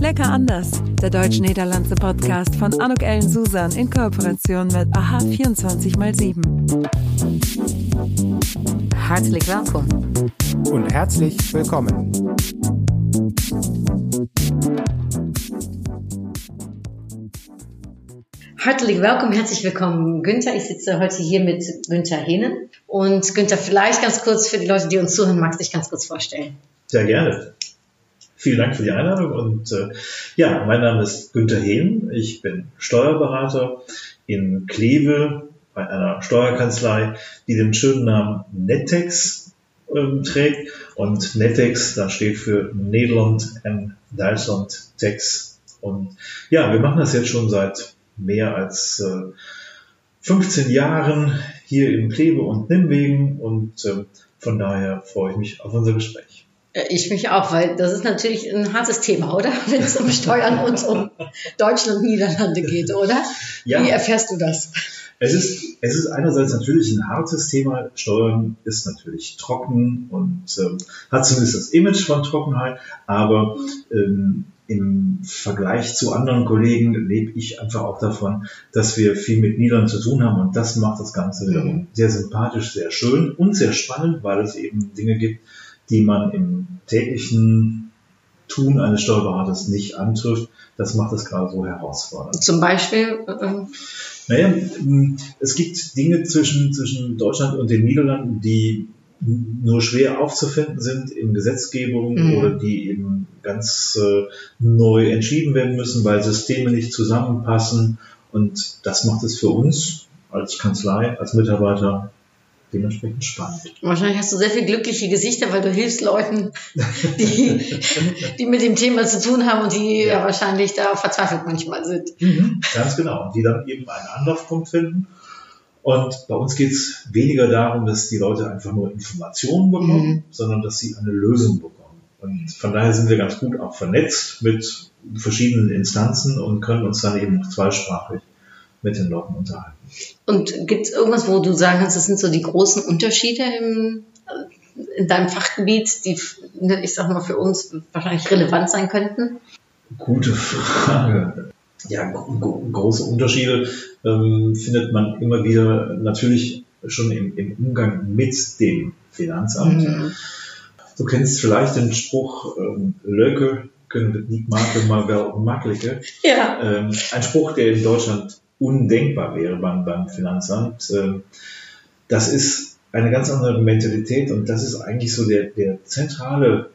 Lecker anders, der deutsch-niederlandse Podcast von Anuk Ellen Susan in Kooperation mit AHA 24x7. Hartelijk welkom. Und herzlich willkommen. Hartelijk welkom, herzlich willkommen, Günther. Ich sitze heute hier mit Günther Hehnen. Und Günther, vielleicht ganz kurz für die Leute, die uns zuhören, magst du dich ganz kurz vorstellen? Sehr gerne. Vielen Dank für die Einladung. Und äh, ja, mein Name ist Günther Hehn. Ich bin Steuerberater in Kleve bei einer Steuerkanzlei, die den schönen Namen Nettex ähm, trägt. Und Nettex, das steht für Nederland und Deutschland Tax. Und ja, wir machen das jetzt schon seit mehr als äh, 15 Jahren hier in Kleve und Nimwegen und äh, von daher freue ich mich auf unser Gespräch. Äh, Ich mich auch, weil das ist natürlich ein hartes Thema, oder? Wenn es um Steuern und um Deutschland und Niederlande geht, oder? Ja. Wie erfährst du das? Es ist, es ist einerseits natürlich ein hartes Thema. Steuern ist natürlich trocken und ähm, hat zumindest das Image von Trockenheit, aber ähm, im Vergleich zu anderen Kollegen lebe ich einfach auch davon, dass wir viel mit Niederlanden zu tun haben und das macht das Ganze wiederum sehr sympathisch, sehr schön und sehr spannend, weil es eben Dinge gibt, die man im täglichen Tun eines Steuerberaters nicht antrifft. Das macht es gerade so herausfordernd. Zum Beispiel, äh, Naja, es gibt Dinge zwischen, zwischen Deutschland und den Niederlanden, die nur schwer aufzufinden sind in Gesetzgebung Mhm. oder die eben ganz äh, neu entschieden werden müssen, weil Systeme nicht zusammenpassen. Und das macht es für uns als Kanzlei, als Mitarbeiter dementsprechend spannend. wahrscheinlich hast du sehr viel glückliche Gesichter, weil du hilfst Leuten, die, die mit dem Thema zu tun haben und die ja. Wahrscheinlich da verzweifelt manchmal sind. Ganz genau. Und die dann eben einen Anlaufpunkt finden. Und bei uns geht es weniger darum, dass die Leute einfach nur Informationen bekommen, Mhm. sondern dass sie eine Lösung bekommen. Und von daher sind wir ganz gut auch vernetzt mit verschiedenen Instanzen und können uns dann eben noch zweisprachig mit den Leuten unterhalten. Und gibt es irgendwas, wo du sagen kannst, das sind so die großen Unterschiede im, in deinem Fachgebiet, die, ich sag mal, für uns wahrscheinlich relevant sein könnten? Gute Frage. Ja, gro gro große Unterschiede ähm, findet man immer wieder natürlich schon im, im Umgang mit dem Finanzamt. Mhm. Du kennst vielleicht den Spruch, ähm, Leuke können wir nicht maken, maar wel makkelijker. Ja. Ähm, ein Spruch, der in Deutschland undenkbar wäre beim, beim Finanzamt. Ähm, das ist eine ganz andere Mentalität und das ist eigentlich so der, der zentrale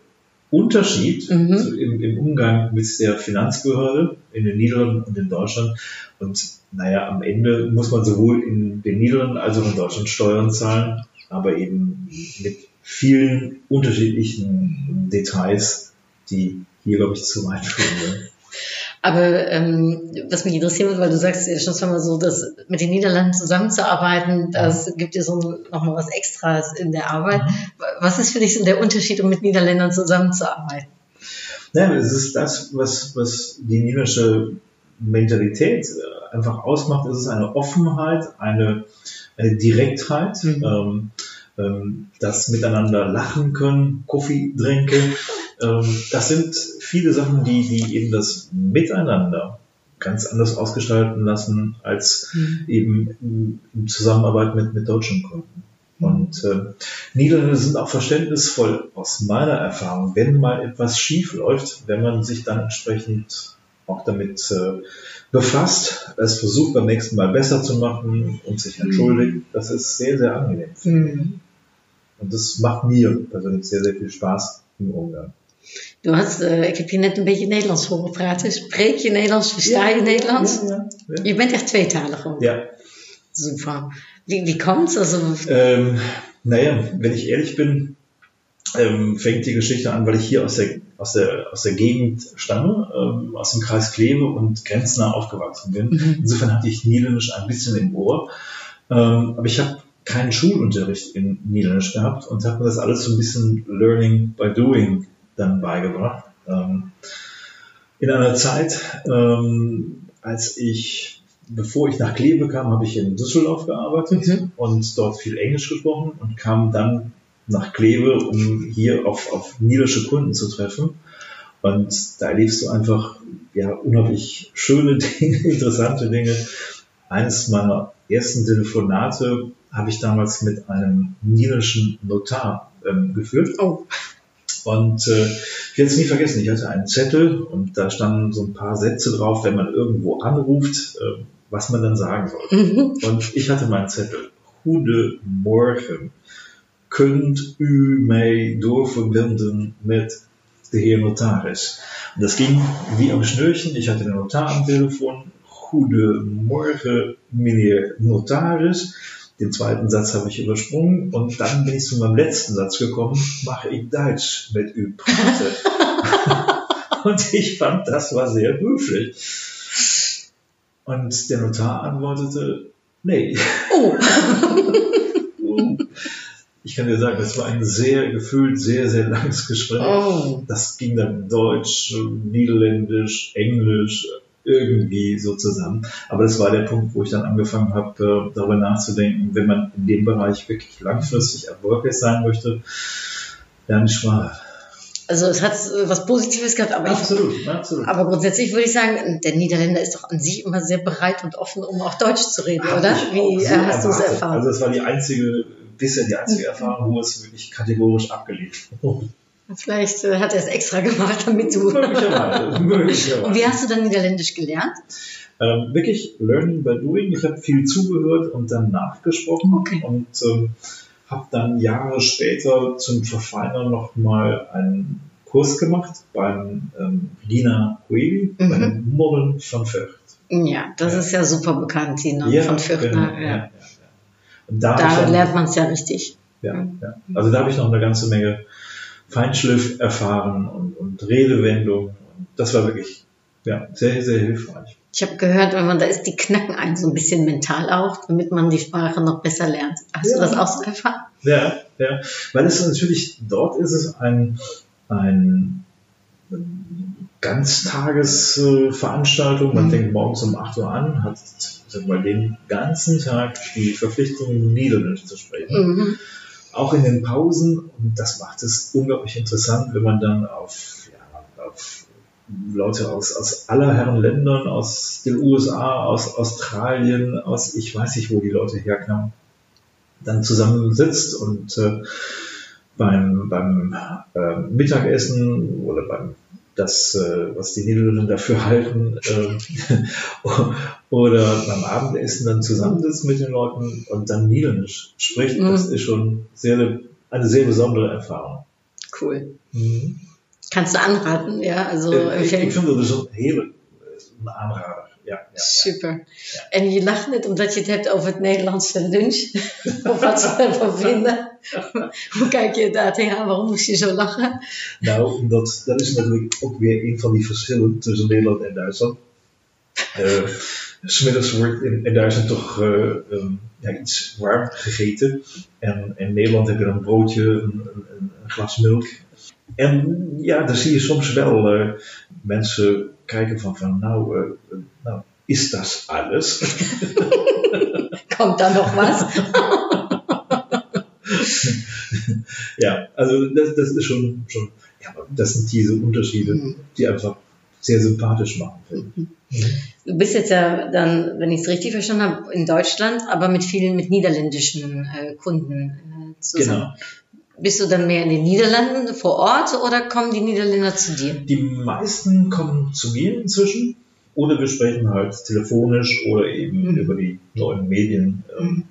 Unterschied Mhm. zu, im, im Umgang mit der Finanzbehörde in den Niederlanden und in Deutschland. Und naja, am Ende muss man sowohl in den Niederlanden als auch in Deutschland Steuern zahlen, aber eben mit vielen unterschiedlichen Details, die hier, glaube ich, zu weit führen. Aber ähm, was mich interessieren würde, weil du sagst ja schon zweimal so, dass mit den Niederlanden zusammenzuarbeiten, das gibt dir so nochmal was Extras in der Arbeit. Was ist für dich so der Unterschied, um mit Niederländern zusammenzuarbeiten? Ja, es ist das, was, was die niederländische Mentalität äh, einfach ausmacht. Es ist eine Offenheit, eine, eine Direktheit, Mhm. ähm, ähm, das Miteinander lachen können, Kaffee trinken. Ähm, das sind viele Sachen, die, die eben das Miteinander ganz anders ausgestalten lassen als eben in, Zusammenarbeit mit, mit deutschen Kunden. Und äh, Niederländer sind auch verständnisvoll aus meiner Erfahrung, wenn mal etwas schief läuft, wenn man sich dann entsprechend auch damit äh, befasst, es versucht beim nächsten Mal besser zu machen und sich entschuldigt. Das ist sehr, sehr angenehm. Mhm. Und das macht mir persönlich sehr, sehr viel Spaß im Umgang. Du hast, äh, ik heb je net een beetje Nederlands horen praten. Spreek je Nederlands? Versta je Nederlands? Ja, ja, Je bent echt tweetalig ook. ja. Super. Wie, wie kommt's? Also, Ähm, naja, wenn ich ehrlich bin, ähm, fängt die Geschichte an, weil ich hier aus der, aus der, aus der Gegend stamme, ähm, aus dem Kreis Kleve und grenznah aufgewachsen bin. Mhm. Insofern hatte ich Niederländisch ein bisschen im Ohr. Ähm, aber ich habe keinen Schulunterricht in Niederländisch gehabt und habe mir das alles so ein bisschen Learning by Doing dann beigebracht. Ähm, in einer Zeit, ähm, als ich, bevor ich nach Kleve kam, habe ich in Düsseldorf gearbeitet Mhm. und dort viel Englisch gesprochen und kam dann nach Kleve, um hier auf, auf niederländische Kunden zu treffen. Und da erlebst du einfach ja unheimlich schöne Dinge, interessante Dinge. Eines meiner ersten Telefonate habe ich damals mit einem niederländischen Notar ähm, geführt. Oh. Und äh, ich werde es nie vergessen, ich hatte einen Zettel und da standen so ein paar Sätze drauf, wenn man irgendwo anruft, äh, was man dann sagen soll. Mhm. Und ich hatte meinen Zettel. Goedemorgen. Kunt u mij doorverbinden met de heer Notaris? Und das ging wie am Schnürchen. Ich hatte den Notar am Telefon. Goedemorgen, meneer Notaris. Den zweiten Satz habe ich übersprungen und dann bin ich zu meinem letzten Satz gekommen. Mache ich Deutsch mit u praten? und ich fand, das war sehr höflich. Und der Notar antwortete, nee. Oh. Ich kann dir sagen, das war ein sehr gefühlt sehr, sehr langes Gespräch. Oh. Das ging dann Deutsch, Niederländisch, Englisch, irgendwie so zusammen. Aber das war der Punkt, wo ich dann angefangen habe, äh, darüber nachzudenken, wenn man in dem Bereich wirklich langfristig erfolgreich sein möchte, die Sprache. Also es hat äh, was Positives gehabt, aber, ich, Absolut, absolut. aber grundsätzlich würde ich sagen, der Niederländer ist doch an sich immer sehr bereit und offen, um auch Deutsch zu reden, Hab oder? Wie so äh, hast du es erfahren? Also es war die einzige, bisher die einzige Erfahrung, wo es wirklich kategorisch abgelehnt wurde. Vielleicht äh, hat er es extra gemacht, damit du. Möglicherweise, möglicherweise. Und wie hast du dann Niederländisch gelernt? Ähm, wirklich Learning by Doing. Ich habe viel zugehört und dann nachgesprochen Okay. und ähm, habe dann Jahre später zum Verfeinern nochmal einen Kurs gemacht beim ähm, Lina Huevi, Mhm. bei Modern von Vught. Ja, das Ja. ist ja super bekannt, die Nonne von Fürth. genau, ne? ja, ja. ja, ja. Da, Da lernt man es ja richtig. ja, ja. Also da habe ich noch eine ganze Menge Feinschliff erfahren und, und Redewendungen. Das war wirklich ja, sehr, sehr hilfreich. Ich habe gehört, wenn man da ist, die knacken einen so ein bisschen mental auch, damit man die Sprache noch besser lernt. Hast Ja. du das auch so erfahren? Ja, ja. Weil es natürlich, dort ist es ein, ein Ganztagesveranstaltung. Man Mhm. fängt morgens um 8 Uhr an, hat mal, den ganzen Tag die Verpflichtung, Niederländisch zu sprechen. Mhm. Auch in den Pausen. Und das macht es unglaublich interessant, wenn man dann auf, ja, auf Leute aus, aus aller Herren Ländern, aus den USA, aus Australien, aus ich weiß nicht, wo die Leute herkamen, dann zusammensitzt und äh, beim, beim äh, Mittagessen oder beim das, äh, was die Niederländer dafür halten, äh, oder beim Abendessen dann zusammensitzt mit den Leuten und dann Niederländisch spricht, das Mhm. ist schon sehr, eine sehr besondere Erfahrung. Cool. Mhm. Kannst du anraten, ja? Also Äh, empfehlen. ik vind dat een hele aanrader. Ja, ja, ja. Super. En je lacht net omdat je het hebt over het Nederlandse lunch. of wat ze ervan vinden. Hoe kijk je daar tegenaan? Waarom moest je zo lachen? Nou, omdat, dat is natuurlijk ook weer een van die verschillen tussen Nederland en Duitsland. Eh smiddags wordt in, in Duitsland toch eh, ehm, ja, iets warm gegeten. En in Nederland heb je een broodje, een, een, een glas melk. En ja, dan zie je soms wel eh, mensen kijken van, van nou, eh, nou, is dat alles? Kommt da noch was? ja, also das, das ist schon, schon ja, das sind diese Unterschiede, Mhm. die einfach sehr sympathisch machen. finde ich. Du bist jetzt ja dann, wenn ich es richtig verstanden habe, in Deutschland, aber mit vielen, mit niederländischen äh, Kunden äh, zusammen. Genau. Bist du dann mehr in den Niederlanden vor Ort oder kommen die Niederländer zu dir? Die meisten kommen zu mir inzwischen oder wir sprechen halt telefonisch oder eben Mhm. über die neuen Medien. Ähm, Mhm.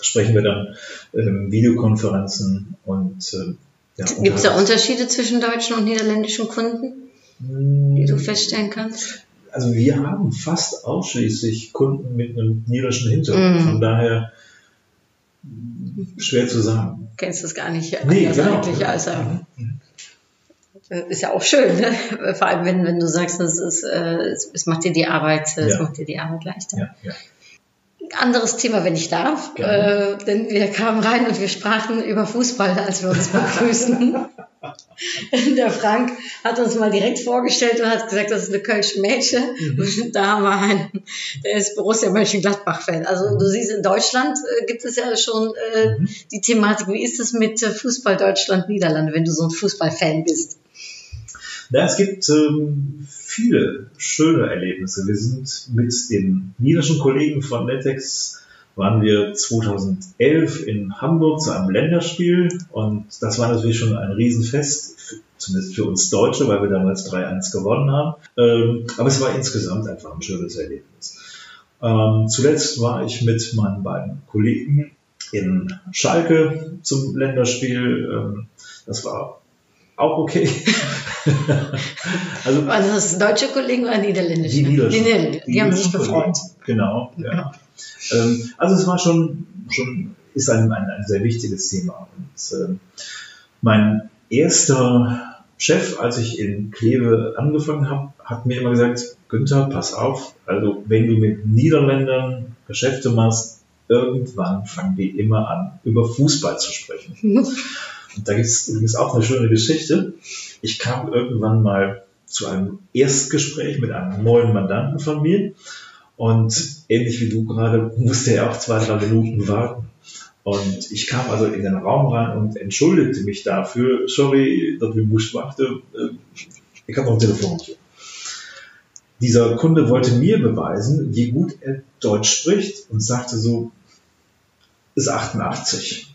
Sprechen wir dann ähm, Videokonferenzen und ähm, ja, Gibt es da Unterschiede zwischen deutschen und niederländischen Kunden, die du feststellen kannst? Also wir haben fast ausschließlich Kunden mit einem niederländischen Hintergrund. Mhm. Von daher schwer zu sagen. Kennst du das gar nicht Nee, genau. eigentlich als Mhm. ist ja auch schön, ne? vor allem wenn, wenn du sagst, es, ist, äh, es, macht dir die Arbeit, äh, es Ja. macht dir die Arbeit leichter. Ja, ja. Anderes Thema, wenn ich darf, äh, denn wir kamen rein und wir sprachen über Fußball, als wir uns begrüßen. Der Frank hat uns mal direkt vorgestellt und hat gesagt, das ist eine Kölsche Mädchen. Mhm. Da haben wir einen, der ist Borussia Mönchengladbach-Fan. Also du siehst, in Deutschland äh, gibt es ja schon äh, Mhm. die Thematik, wie ist es mit äh, Fußball Deutschland-Niederlande, wenn du so ein Fußballfan bist? Na, es gibt ähm, viele schöne Erlebnisse. Wir sind mit den niederischen Kollegen von Netex waren wir 2011 in Hamburg zu einem Länderspiel und das war natürlich schon ein Riesenfest, zumindest für uns Deutsche, weil wir damals 3-1 gewonnen haben. Ähm, aber es war insgesamt einfach ein schönes Erlebnis. Ähm, zuletzt war ich mit meinen beiden Kollegen in Schalke zum Länderspiel. Ähm, das war auch okay. also, also das deutsche Kollegen oder niederländische? Die Niederländische. Die, Niederländische. die, die haben sich gefreut. Genau, ja. Ähm, also es war schon, schon ist ein, ein, ein sehr wichtiges Thema. Und, äh, mein erster Chef, als ich in Kleve angefangen habe, hat mir immer gesagt, Günther, pass auf, also wenn du mit Niederländern Geschäfte machst, irgendwann fangen die immer an, über Fußball zu sprechen. Da gibt es übrigens auch eine schöne Geschichte. Ich kam irgendwann mal zu einem Erstgespräch mit einem neuen Mandanten von mir und ähnlich wie du gerade musste er auch zwei, drei Minuten warten. Und ich kam also in den Raum rein und entschuldigte mich dafür. Sorry, dass wir warten. Äh, ich habe noch ein Telefon. Dieser Kunde wollte mir beweisen, wie gut er Deutsch spricht und sagte so, ist 88.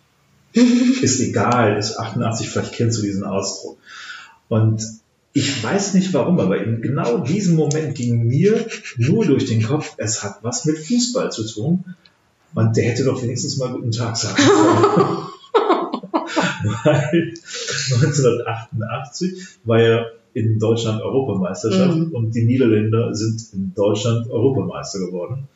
ist egal, ist 88, vielleicht kennst du diesen Ausdruck. Und ich weiß nicht warum, aber in genau diesem Moment ging mir nur durch den Kopf, es hat was mit Fußball zu tun. Und der hätte doch wenigstens mal guten Tag sagen können. Weil 1988 war ja in Deutschland Europameisterschaft mhm. und die Niederländer sind in Deutschland Europameister geworden.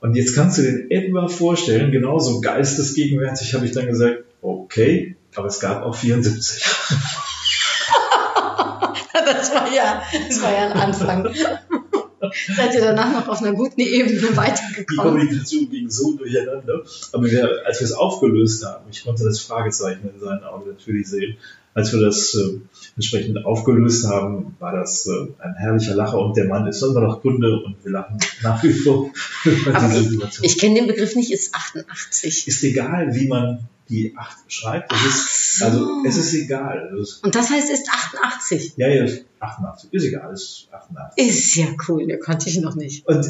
Und jetzt kannst du dir etwa vorstellen, genauso geistesgegenwärtig habe ich dann gesagt, okay, aber es gab auch 74. das war ja, das war ja ein Anfang. Seid ihr danach noch auf einer guten Ebene weitergekommen? Die Kommunikation ging so durcheinander. Aber wir, als wir es aufgelöst haben, ich konnte das Fragezeichen in seinen Augen natürlich sehen, als wir das äh, entsprechend aufgelöst haben, war das äh, ein herrlicher Lacher und der Mann ist immer noch Kunde und wir lachen nach wie vor über diese Situation. Ich, ich kenne den Begriff nicht, ist 88. Ist egal, wie man die 8 schreibt. Das ist, so. Also es ist egal. Das und das heißt, ist 88? Ja, ja, 88. Ist egal, ist 88. Ist ja cool, der konnte ich noch nicht. Und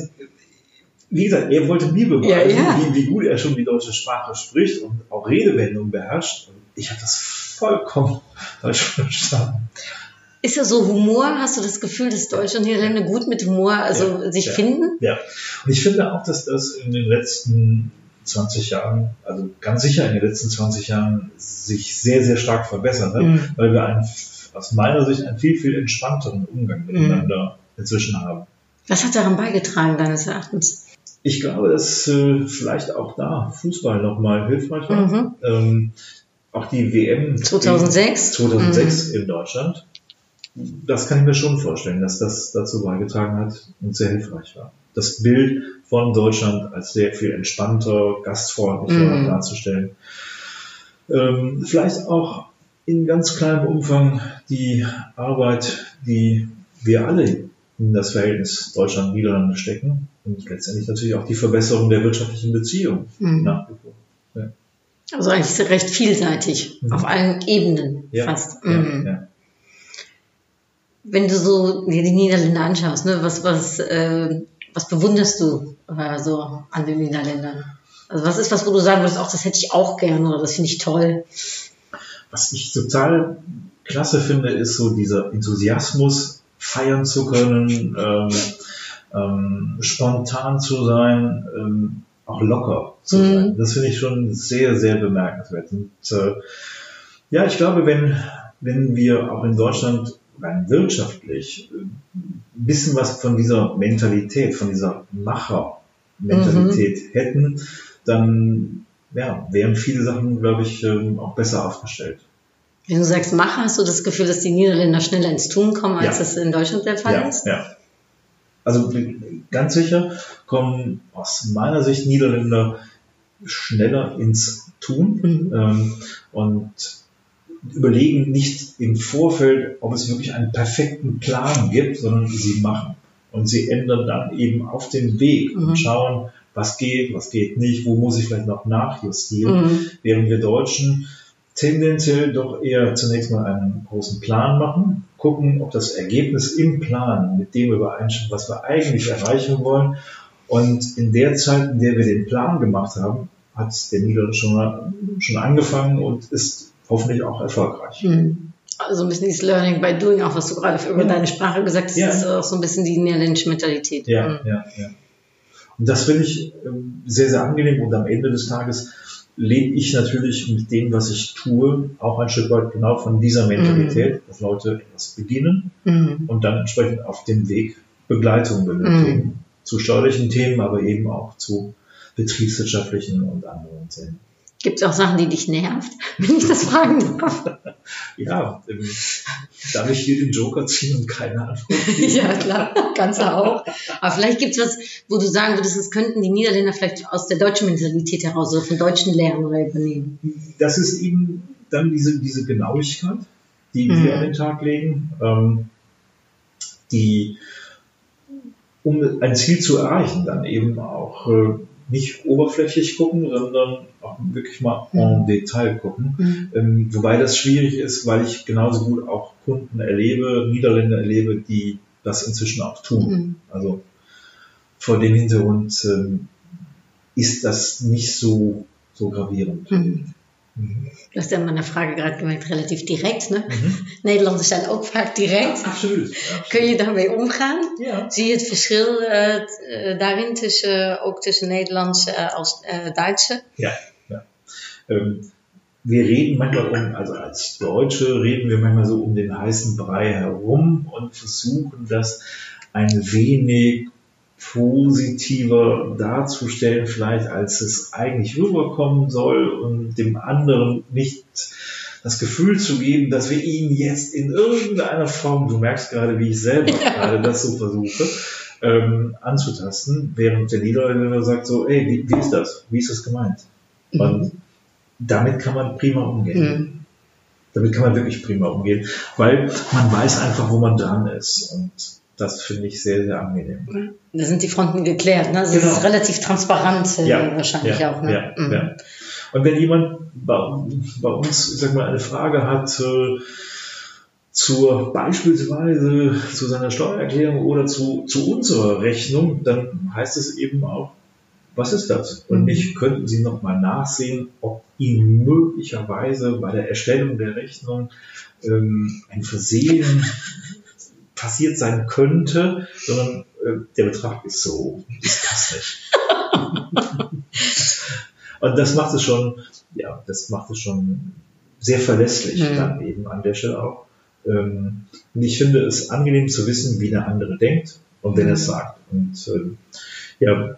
wie gesagt, er wollte mir beweisen, ja, ja. Wie, wie, gut er schon die deutsche Sprache spricht und auch Redewendungen beherrscht. Und ich habe das vollkommen falsch verstanden. Ist er so Humor? Hast du das Gefühl, dass Deutsche und Niederländer gut mit Humor also ja, sich finden? Ja, und ich finde auch, dass das in den letzten 20 Jahren, also ganz sicher in den letzten 20 Jahren sich sehr, sehr stark verbessert hat, mhm. weil wir einen, aus meiner Sicht einen viel, viel entspannteren Umgang miteinander mhm. inzwischen haben. Was hat daran beigetragen, deines Erachtens? Ich glaube, dass äh, vielleicht auch da Fußball nochmal hilfreich war. Mhm. Ähm, auch die WM 2006, 2006 in Deutschland. Das kann ich mir schon vorstellen, dass das dazu beigetragen hat und sehr hilfreich war. Das Bild von Deutschland als sehr viel entspannter, gastfreundlicher mhm. darzustellen. Ähm, vielleicht auch in ganz kleinem Umfang die Arbeit, die wir alle in das Verhältnis Deutschland-Niederlande stecken und letztendlich natürlich auch die Verbesserung der wirtschaftlichen Beziehungen mhm. nach wie vor. Ja. Also eigentlich recht vielseitig, mhm. auf allen Ebenen ja. fast. Mhm. Ja, Wenn du so die Niederländer anschaust, ne, was, was äh, was bewunderst du äh, so an den Niederländern? Also was ist was, wo du sagen würdest, auch das hätte ich auch gerne oder das finde ich toll? Was ich total klasse finde, ist so dieser Enthusiasmus, feiern zu können, ähm, ähm, spontan zu sein, ähm, auch locker zu mhm. sein. Das finde ich schon sehr, sehr bemerkenswert. Und äh, ja, ich glaube, wenn, wenn wir auch in Deutschland rein wirtschaftlich ein bisschen was von dieser Mentalität, von dieser Macher-Mentalität mhm. hätten, dann ja, wären viele Sachen, glaube ich, ähm, auch besser aufgestellt. Wenn du sagst Macher, hast du das Gefühl, dass die Niederländer schneller ins Tun kommen, als ja. das in Deutschland der Fall ja, ist? Ja. Also ganz sicher kommen aus meiner Sicht Niederländer schneller ins Tun. Mhm. Ähm, und überlegen nicht im Vorfeld, ob es wirklich einen perfekten Plan gibt, sondern sie machen. Und sie ändern dann eben auf dem Weg mhm. und schauen, was geht, was geht nicht, wo muss ich vielleicht noch nachjustieren. Mhm. Während wir Deutschen tendenziell doch eher zunächst mal einen großen Plan machen, gucken, ob das Ergebnis im Plan mit dem übereinstimmt, was wir eigentlich erreichen wollen. Und in der Zeit, in der wir den Plan gemacht haben, hat der Niederlande schon, schon angefangen und ist hoffentlich auch erfolgreich. Mhm. Also ein bisschen dieses Learning by Doing, auch was du gerade über ja. deine Sprache gesagt hast, ja. ist auch so ein bisschen die niederländische Mentalität. Ja, mhm. ja, ja. Und das finde ich ähm, sehr, sehr angenehm und am Ende des Tages lebe ich natürlich mit dem, was ich tue, auch ein Stück weit genau von dieser Mentalität, mhm. dass Leute etwas beginnen mhm. und dann entsprechend auf dem Weg Begleitung benötigen. Mhm. Zu steuerlichen Themen, aber eben auch zu betriebswirtschaftlichen und anderen Themen. Gibt es auch Sachen, die dich nervt, wenn ich das fragen darf? ja, ähm, darf ich hier den Joker ziehen und keine Antwort geben? ja, klar, kannst du auch. Aber vielleicht gibt es was, wo du sagen würdest, das könnten die Niederländer vielleicht aus der deutschen Mentalität heraus oder von deutschen Lehrern übernehmen. Das ist eben dann diese, diese Genauigkeit, die mhm. wir an den Tag legen, ähm, die, um ein Ziel zu erreichen, dann eben auch äh, nicht oberflächlich gucken, sondern auch wirklich mal mhm. en Detail gucken. Mhm. Ähm, wobei das schwierig ist, weil ich genauso gut auch Kunden erlebe, Niederländer erlebe, die das inzwischen auch tun. Mhm. Also vor dem Hintergrund ähm, ist das nicht so, so gravierend. Mhm. Du hast ja meine Frage gerade gemerkt, relativ direct. Ne? Mhm. Nederlanders zijn ook vaak direct. Ja, absoluut, Kun je daarmee omgaan? Ja. Zie je het verschil uh, daarin tussen, uh, ook tussen Nederlands uh, als Duitse? Ja, ja. Ähm, wir reden manchmal um, also als Deutsche reden wir manchmal so um den heißen Brei herum und versuchen das ein wenig positiver darzustellen, vielleicht als es eigentlich rüberkommen soll und dem anderen nicht das Gefühl zu geben, dass wir ihn jetzt in irgendeiner Form, du merkst gerade, wie ich selber gerade das so versuche, ähm, anzutasten, während der Niederländer sagt so, ey, wie, wie ist das? Wie ist das gemeint? Mhm. Und damit kann man prima umgehen. Mhm. Damit kann man wirklich prima umgehen, weil man weiß einfach, wo man dran ist. Und das finde ich sehr, sehr angenehm. Da sind die Fronten geklärt, ne? Das genau. ist relativ transparent äh, ja, wahrscheinlich ja, auch. Ne? Ja, mhm. ja. Und wenn jemand bei, uns, sag mal, eine Frage hat äh, zur beispielsweise zu seiner Steuererklärung oder zu, zu unserer Rechnung, dann heißt es eben auch, was ist das? Und mhm. nicht könnten Sie nochmal nachsehen, ob Ihnen möglicherweise bei der Erstellung der Rechnung ähm, ein Versehen passiert sein könnte, sondern äh, der Betrag ist so, das passt nicht. Und das macht es schon, ja, das macht es schon sehr verlässlich mhm. dann eben an der Stelle auch. Ähm, und ich finde es angenehm zu wissen, wie der andere denkt und wenn er es mhm. sagt. Und ähm, ja,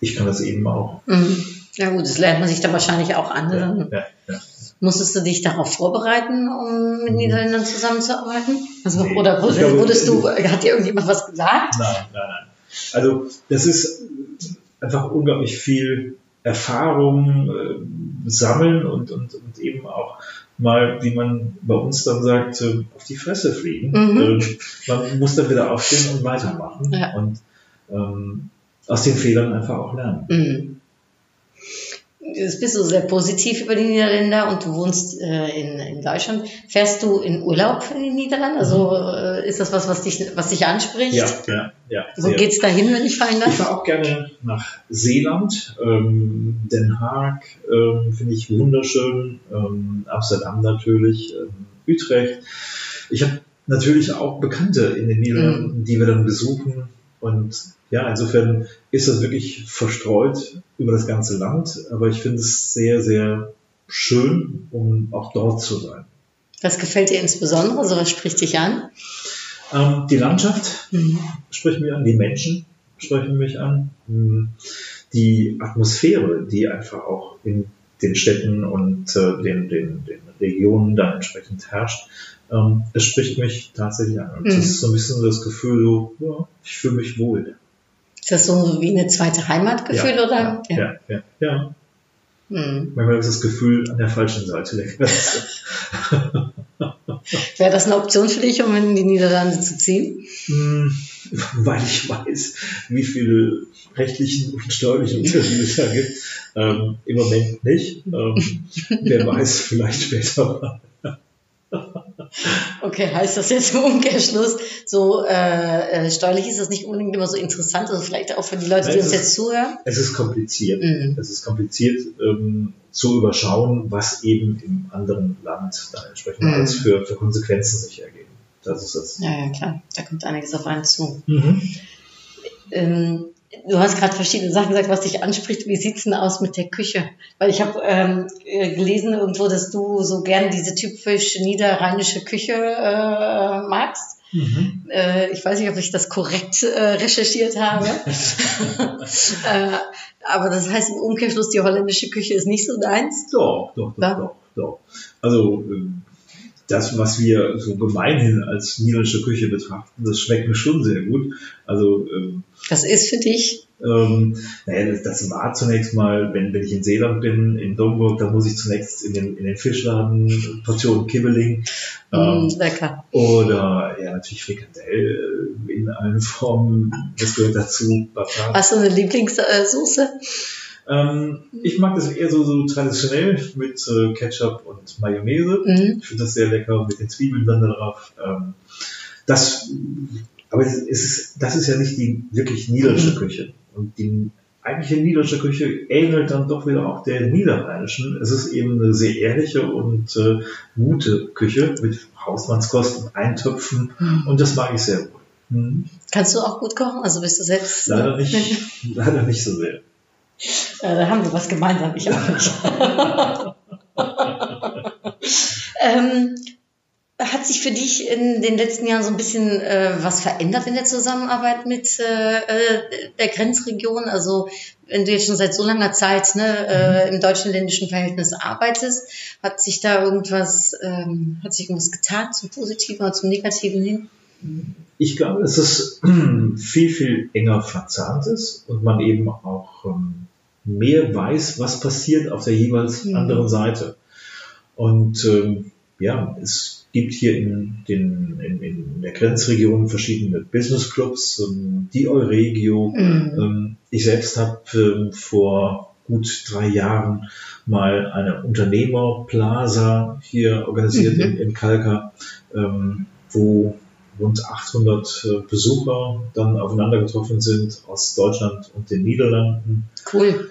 ich kann das eben auch. Mhm. Ja gut, das lernt man sich dann wahrscheinlich auch an. Ja, ja, ja. Musstest du dich darauf vorbereiten, um mit. Niederländern zusammenzuarbeiten? Also, nee, oder glaube, wurdest du, hat dir irgendjemand was gesagt? Nein, nein, nein. Also das ist einfach unglaublich viel Erfahrung äh, sammeln und, und, und eben auch mal, wie man bei uns dann sagt, auf die Fresse fliegen. Mhm. Äh, man muss dann wieder aufstehen und weitermachen ja. und ähm, aus den Fehlern einfach auch lernen. Mhm jetzt bist du sehr positiv über die Niederländer und du wohnst äh, in, in Deutschland. Fährst du in Urlaub in die Niederlande? Also äh, ist das was, was dich, was dich anspricht? Ja, ja, ja. Wo sehr. geht's dahin, wenn ich fragen darf? Ich fahre auch gerne nach Seeland, ähm, Den Haag ähm, finde ich wunderschön, ähm, Amsterdam natürlich, ähm, Utrecht. Ich habe natürlich auch Bekannte in den Niederlanden, mhm. die wir dann besuchen und ja, insofern ist das wirklich verstreut über das ganze Land, aber ich finde es sehr, sehr schön, um auch dort zu sein. Was gefällt dir insbesondere? Also was spricht dich an? Ähm, die Landschaft mhm. spricht mich an, die Menschen sprechen mich an, hm, die Atmosphäre, die einfach auch in den Städten und äh, den, den, den Regionen dann entsprechend herrscht. Ähm, es spricht mich tatsächlich an. Und mhm. das ist so ein bisschen das Gefühl, so, ja, ich fühle mich wohl. Ist das so wie eine zweite Heimatgefühl ja, oder? Ja, ja, ja. ja. Hm. Manchmal ist das Gefühl an der falschen Seite der Grenze. Wäre das eine Option für dich, um in die Niederlande zu ziehen? Hm, weil ich weiß, wie viele rechtlichen und steuerlichen Unterschiede es da gibt. Ähm, Im Moment nicht. Ähm, wer weiß, vielleicht später mal. Okay, heißt das jetzt im Umkehrschluss, so äh, äh, steuerlich ist das nicht unbedingt immer so interessant, also vielleicht auch für die Leute, die uns jetzt zuhören? Es ist kompliziert. Mhm. Es ist kompliziert ähm, zu überschauen, was eben im anderen Land da entsprechend Mhm. alles für, für Konsequenzen sich ergeben. Das ist das. Ja, ja, klar, da kommt einiges auf einen zu. Mhm. Ähm, du hast gerade verschiedene Sachen gesagt, was dich anspricht. Wie sieht's denn aus mit der Küche? Weil ich habe ähm, äh, gelesen irgendwo, dass du so gern diese typisch niederrheinische Küche äh, magst. Mhm. Äh, ich weiß nicht, ob ich das korrekt äh, recherchiert habe. äh, aber das heißt im Umkehrschluss, die holländische Küche ist nicht so deins. Doch, doch, doch, Ja. doch, doch. Also ähm, das, was wir so gemeinhin als niederländische Küche betrachten, das schmeckt mir schon sehr gut. Also ähm, Das ist für dich. Ähm, naja, das, das war zunächst mal, wenn, wenn ich in Seeland bin, in Domburg, da muss ich zunächst in den, in den Fischladen, Portion Kibbeling ähm, Mm, lecker. oder ja natürlich Frikadell äh, in allen Formen, das gehört dazu. Hast du eine Lieblingssoße? Ähm, ich mag das eher so, so traditionell mit äh, Ketchup und Mayonnaise. Mhm. Ich finde das sehr lecker mit den Zwiebeln dann darauf. Ähm, das, aber es ist, das ist ja nicht die wirklich niederländische Mhm. Küche. Und die eigentliche niederländische Küche ähnelt dann doch wieder auch der niederrheinischen. Es ist eben eine sehr ehrliche und äh, gute Küche mit Hausmannskost und Eintöpfen. Mhm. Und das mag ich sehr wohl. Mhm. Kannst du auch gut kochen? Also bist du selbst. Leider nicht, leider nicht so sehr. Ja, da haben wir was gemeinsam, ich auch nicht. ähm, hat sich für dich in den letzten Jahren so ein bisschen äh, was verändert in der Zusammenarbeit mit äh, äh, der Grenzregion? Also wenn du jetzt schon seit so langer Zeit ne, äh, im deutsch-niederländischen Verhältnis arbeitest, hat sich da irgendwas, ähm, hat sich irgendwas getan zum Positiven oder zum Negativen hin? Ich glaube, dass es viel, viel enger verzahnt ist und man eben auch ähm, mehr weiß, was passiert auf der jeweils Mhm. anderen Seite. Und ähm, ja, es gibt hier in, den, in, in der Grenzregion verschiedene Business Clubs, ähm, die Euregio. Mhm. Ähm, ich selbst habe ähm, vor gut drei Jahren mal eine Unternehmerplaza hier organisiert Mhm. in, in Kalka, ähm, wo rund 800 äh, Besucher dann aufeinander getroffen sind aus Deutschland und den Niederlanden. Cool.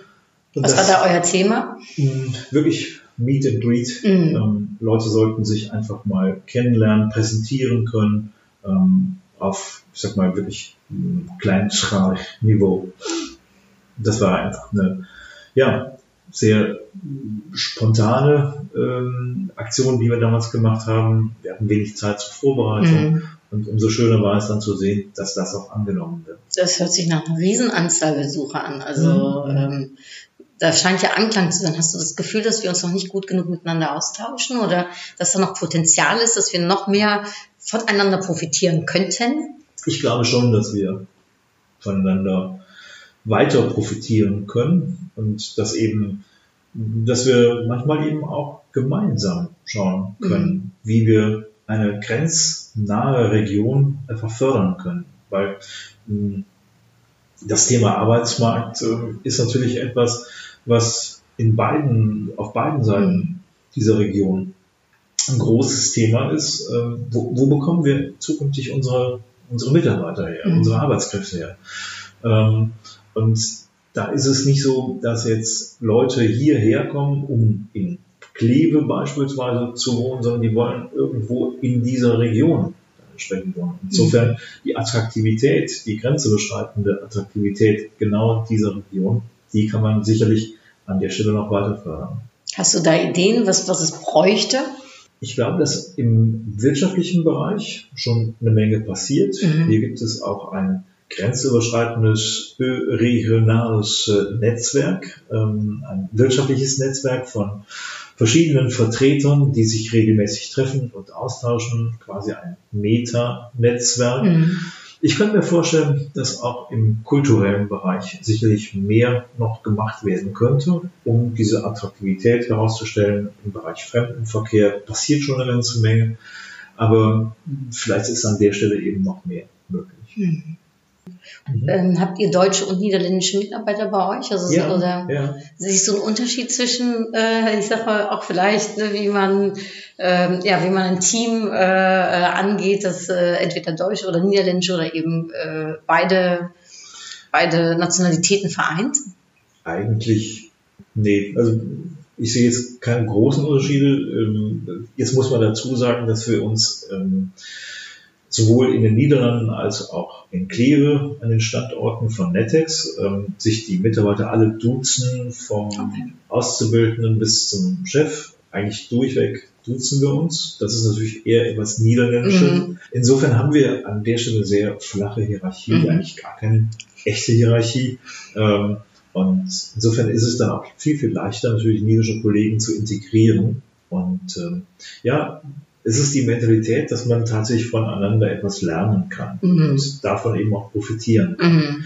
Und Was war da euer Thema? mh, wirklich Meet and Greet. Mhm. Ähm, Leute sollten sich einfach mal kennenlernen, präsentieren können, ähm, auf, ich sag mal, wirklich mh, Kleinschrei-Niveau. Das war einfach eine, ja, sehr spontane ähm, Aktion, die wir damals gemacht haben. Wir hatten wenig Zeit zur Vorbereitung Mhm. Und umso schöner war es dann zu sehen, dass das auch angenommen wird. Das hört sich nach einer Riesenanzahl Besucher an. Also Mhm. ähm, da scheint ja Anklang zu sein. Hast du das Gefühl, dass wir uns noch nicht gut genug miteinander austauschen oder dass da noch Potenzial ist, dass wir noch mehr voneinander profitieren könnten? Ich glaube schon, dass wir voneinander weiter profitieren können und dass eben, dass wir manchmal eben auch gemeinsam schauen können, wie wir eine grenznahe Region einfach fördern können. Weil mh, das Thema Arbeitsmarkt äh, ist natürlich etwas, was in beiden, auf beiden Seiten dieser Region ein großes Thema ist. Äh, wo, wo bekommen wir zukünftig unsere, unsere Mitarbeiter her, Mhm. unsere Arbeitskräfte her? Ähm, und da ist es nicht so, dass jetzt Leute hierher kommen, um in Kleve beispielsweise zu wohnen, sondern die wollen irgendwo in dieser Region entsprechend wohnen. Insofern die Attraktivität, die grenzüberschreitende Attraktivität genau dieser Region, die kann man sicherlich an der Stelle noch weiter fördern. Hast du da Ideen, was, was es bräuchte? Ich glaube, dass im wirtschaftlichen Bereich schon eine Menge passiert. Mhm. Hier gibt es auch ein grenzüberschreitendes regionales äh, Netzwerk, ähm, ein wirtschaftliches Netzwerk von verschiedenen Vertretern, die sich regelmäßig treffen und austauschen, quasi ein Meta-Netzwerk. Mhm. Ich könnte mir vorstellen, dass auch im kulturellen Bereich sicherlich mehr noch gemacht werden könnte, um diese Attraktivität herauszustellen. Im Bereich Fremdenverkehr passiert schon eine ganze Menge, aber vielleicht ist an der Stelle eben noch mehr möglich. Mhm. Mhm. Ähm, habt ihr deutsche und niederländische Mitarbeiter bei euch? Also ja, oder ja. siehst du einen Unterschied zwischen, äh, ich sag mal, auch vielleicht, ne, wie man, ähm, ja, wie man ein Team äh, äh, angeht, das äh, entweder deutsch oder niederländisch oder eben äh, beide, beide Nationalitäten vereint? Eigentlich, nee, also ich sehe jetzt keine großen Unterschiede. Ähm, jetzt muss man dazu sagen, dass wir uns ähm, sowohl in den Niederlanden als auch in Kleve an den Standorten von Netex ähm, sich die Mitarbeiter alle duzen, vom okay. Auszubildenden bis zum Chef. Eigentlich durchweg duzen wir uns. Das ist natürlich eher etwas Niederländisches. Mhm. Insofern haben wir an der Stelle sehr flache Hierarchie, mhm. eigentlich gar keine echte Hierarchie. Ähm, und insofern ist es dann auch viel, viel leichter, natürlich niederländische Kollegen zu integrieren. Und ähm, ja, es ist die Mentalität, dass man tatsächlich voneinander etwas lernen kann mhm. und davon eben auch profitieren kann. Mhm.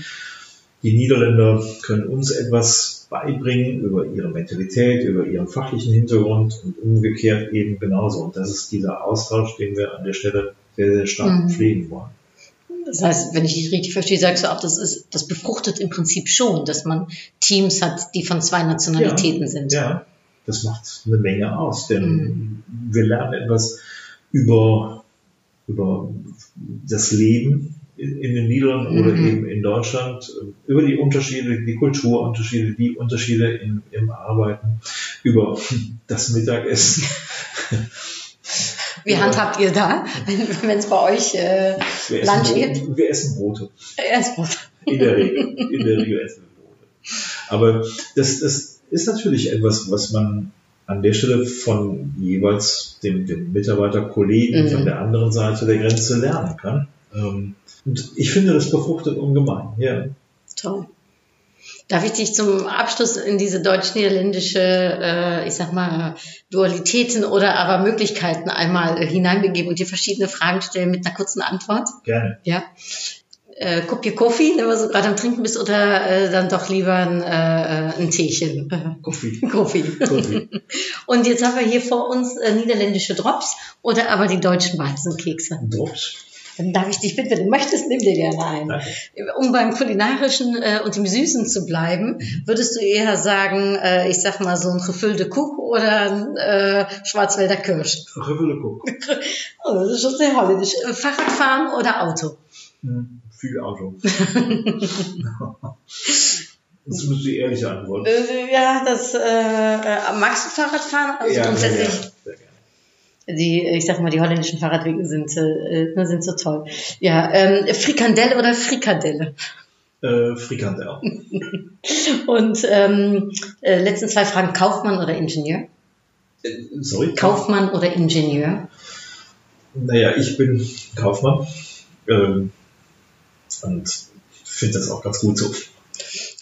Die Niederländer können uns etwas beibringen über ihre Mentalität, über ihren fachlichen Hintergrund und umgekehrt eben genauso. Und das ist dieser Austausch, den wir an der Stelle sehr, sehr stark mhm. pflegen wollen. Das heißt, wenn ich dich richtig verstehe, sagst du auch, das ist, das befruchtet im Prinzip schon, dass man Teams hat, die von zwei Nationalitäten ja, sind. Ja, das macht eine Menge aus, denn mhm. wir lernen etwas über, über das Leben in den Niederlanden mhm. oder eben in Deutschland, über die Unterschiede, die Kulturunterschiede, die Unterschiede in, im Arbeiten, über das Mittagessen. Wie handhabt ihr da, wenn es bei euch äh, Lunch gibt? Wir essen Brote. Essen Brote. In der Regel. In der Regel essen wir Brote. Aber das, das ist natürlich etwas, was man an der Stelle von jeweils dem, dem Mitarbeiterkollegen mhm. von der anderen Seite der Grenze lernen kann. Ähm, und ich finde, das befruchtet ungemein, ja. Toll. Darf ich dich zum Abschluss in diese deutsch-niederländische, äh, ich sag mal, Dualitäten oder aber Möglichkeiten einmal äh, hineinbegeben und dir verschiedene Fragen stellen mit einer kurzen Antwort? Gerne. Ja äh, Kopje Kaffee, wenn du so gerade am Trinken bist, oder äh, dann doch lieber ein, äh, ein Teechen? Kaffee. Kaffee. Und jetzt haben wir hier vor uns äh, niederländische Drops oder aber die deutschen Weizenkekse. Drops. Dann darf ich dich bitten, wenn du möchtest, nimm dir gerne ein. Danke. Um beim Kulinarischen äh, und dem Süßen zu bleiben, würdest du eher sagen, äh, ich sag mal so ein gefüllte Kuck oder ein äh, Schwarzwälder Kirsch? Gefüllte Kuck. oh, das ist schon sehr holländisch. Fahrradfahren oder Auto? Hm viel Auto. Das ist die ehrliche Antwort. Äh, ja, das äh, äh, magst du Fahrradfahren? Also ja, grundsätzlich. Sehr gerne. Die, ich sag mal, die holländischen Fahrradwege sind, äh, sind so toll. Ja, ähm, Frikandelle oder Frikadelle? Äh, Frikandelle. Und ähm, äh, letzten zwei Fragen: Kaufmann oder Ingenieur? Äh, sorry? Kaufmann oder Ingenieur? Naja, ich bin Kaufmann. Ähm, und finde das auch ganz gut so.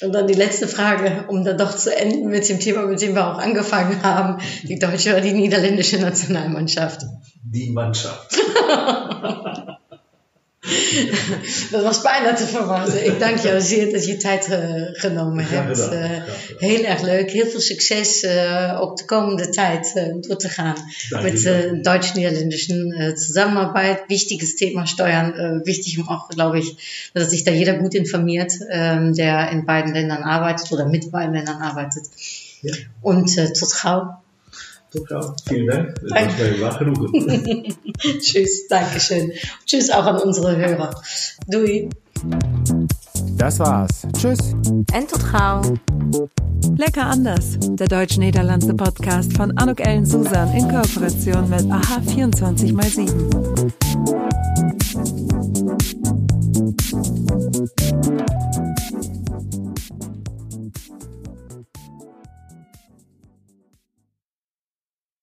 Und dann die letzte Frage, um dann doch zu enden mit dem Thema, mit dem wir auch angefangen haben. Die deutsche oder die niederländische Nationalmannschaft? Die Mannschaft. dat was bijna te verwachten. Ik dank jou zeer dat je tijd uh, genomen hebt. Uh, heel erg leuk. Heel veel succes uh, ook de komende tijd door te gaan mit äh, deutsch-niederländischen Zusammenarbeit. Wichtiges Thema Steuern. wichtig auch, glaube ich, dass sich da jeder gut informiert, ähm, der in beiden Ländern arbeitet oder mit beiden Ländern arbeitet. Ja. Und äh, tot gauw. Super, vielen Dank. Das war genug. Tschüss, Dankeschön. Tschüss auch an unsere Hörer. Doei. Das war's. Tschüss. En tot gauw. Lecker anders. Der deutsch-niederlandse Podcast von Anuk Ellen Susan in Kooperation mit AHA 24x7.